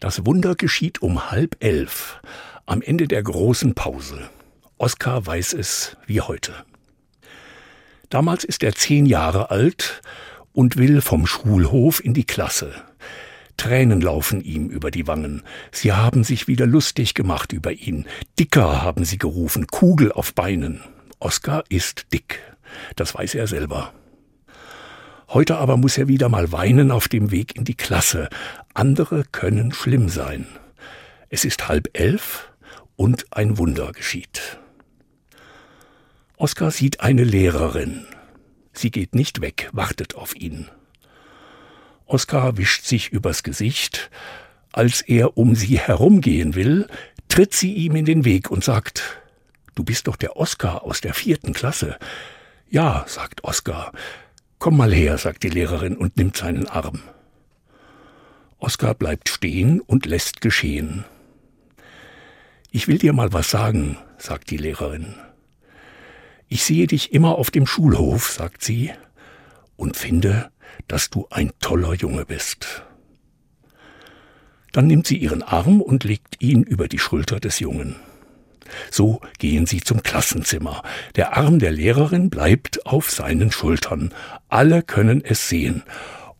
Das Wunder geschieht um halb elf, am Ende der großen Pause. Oskar weiß es wie heute. Damals ist er zehn Jahre alt und will vom Schulhof in die Klasse. Tränen laufen ihm über die Wangen. Sie haben sich wieder lustig gemacht über ihn. Dicker haben sie gerufen, Kugel auf Beinen. Oskar ist dick. Das weiß er selber. Heute aber muss er wieder mal weinen auf dem Weg in die Klasse. Andere können schlimm sein. Es ist halb elf und ein Wunder geschieht. Oskar sieht eine Lehrerin. Sie geht nicht weg, wartet auf ihn. Oskar wischt sich übers Gesicht. Als er um sie herumgehen will, tritt sie ihm in den Weg und sagt, Du bist doch der Oskar aus der vierten Klasse. Ja, sagt Oskar. Komm mal her, sagt die Lehrerin und nimmt seinen Arm. Oskar bleibt stehen und lässt geschehen. Ich will dir mal was sagen, sagt die Lehrerin. Ich sehe dich immer auf dem Schulhof, sagt sie, und finde, dass du ein toller Junge bist. Dann nimmt sie ihren Arm und legt ihn über die Schulter des Jungen. So gehen sie zum Klassenzimmer. Der Arm der Lehrerin bleibt auf seinen Schultern. Alle können es sehen.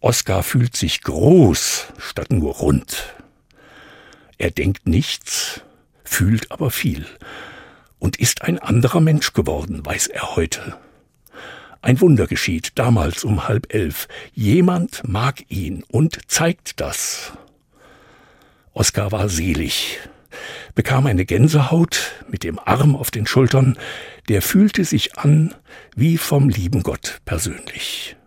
Oskar fühlt sich groß statt nur rund. Er denkt nichts, fühlt aber viel und ist ein anderer Mensch geworden, weiß er heute. Ein Wunder geschieht damals um halb elf. Jemand mag ihn und zeigt das. Oskar war selig bekam eine Gänsehaut mit dem Arm auf den Schultern, der fühlte sich an wie vom lieben Gott persönlich.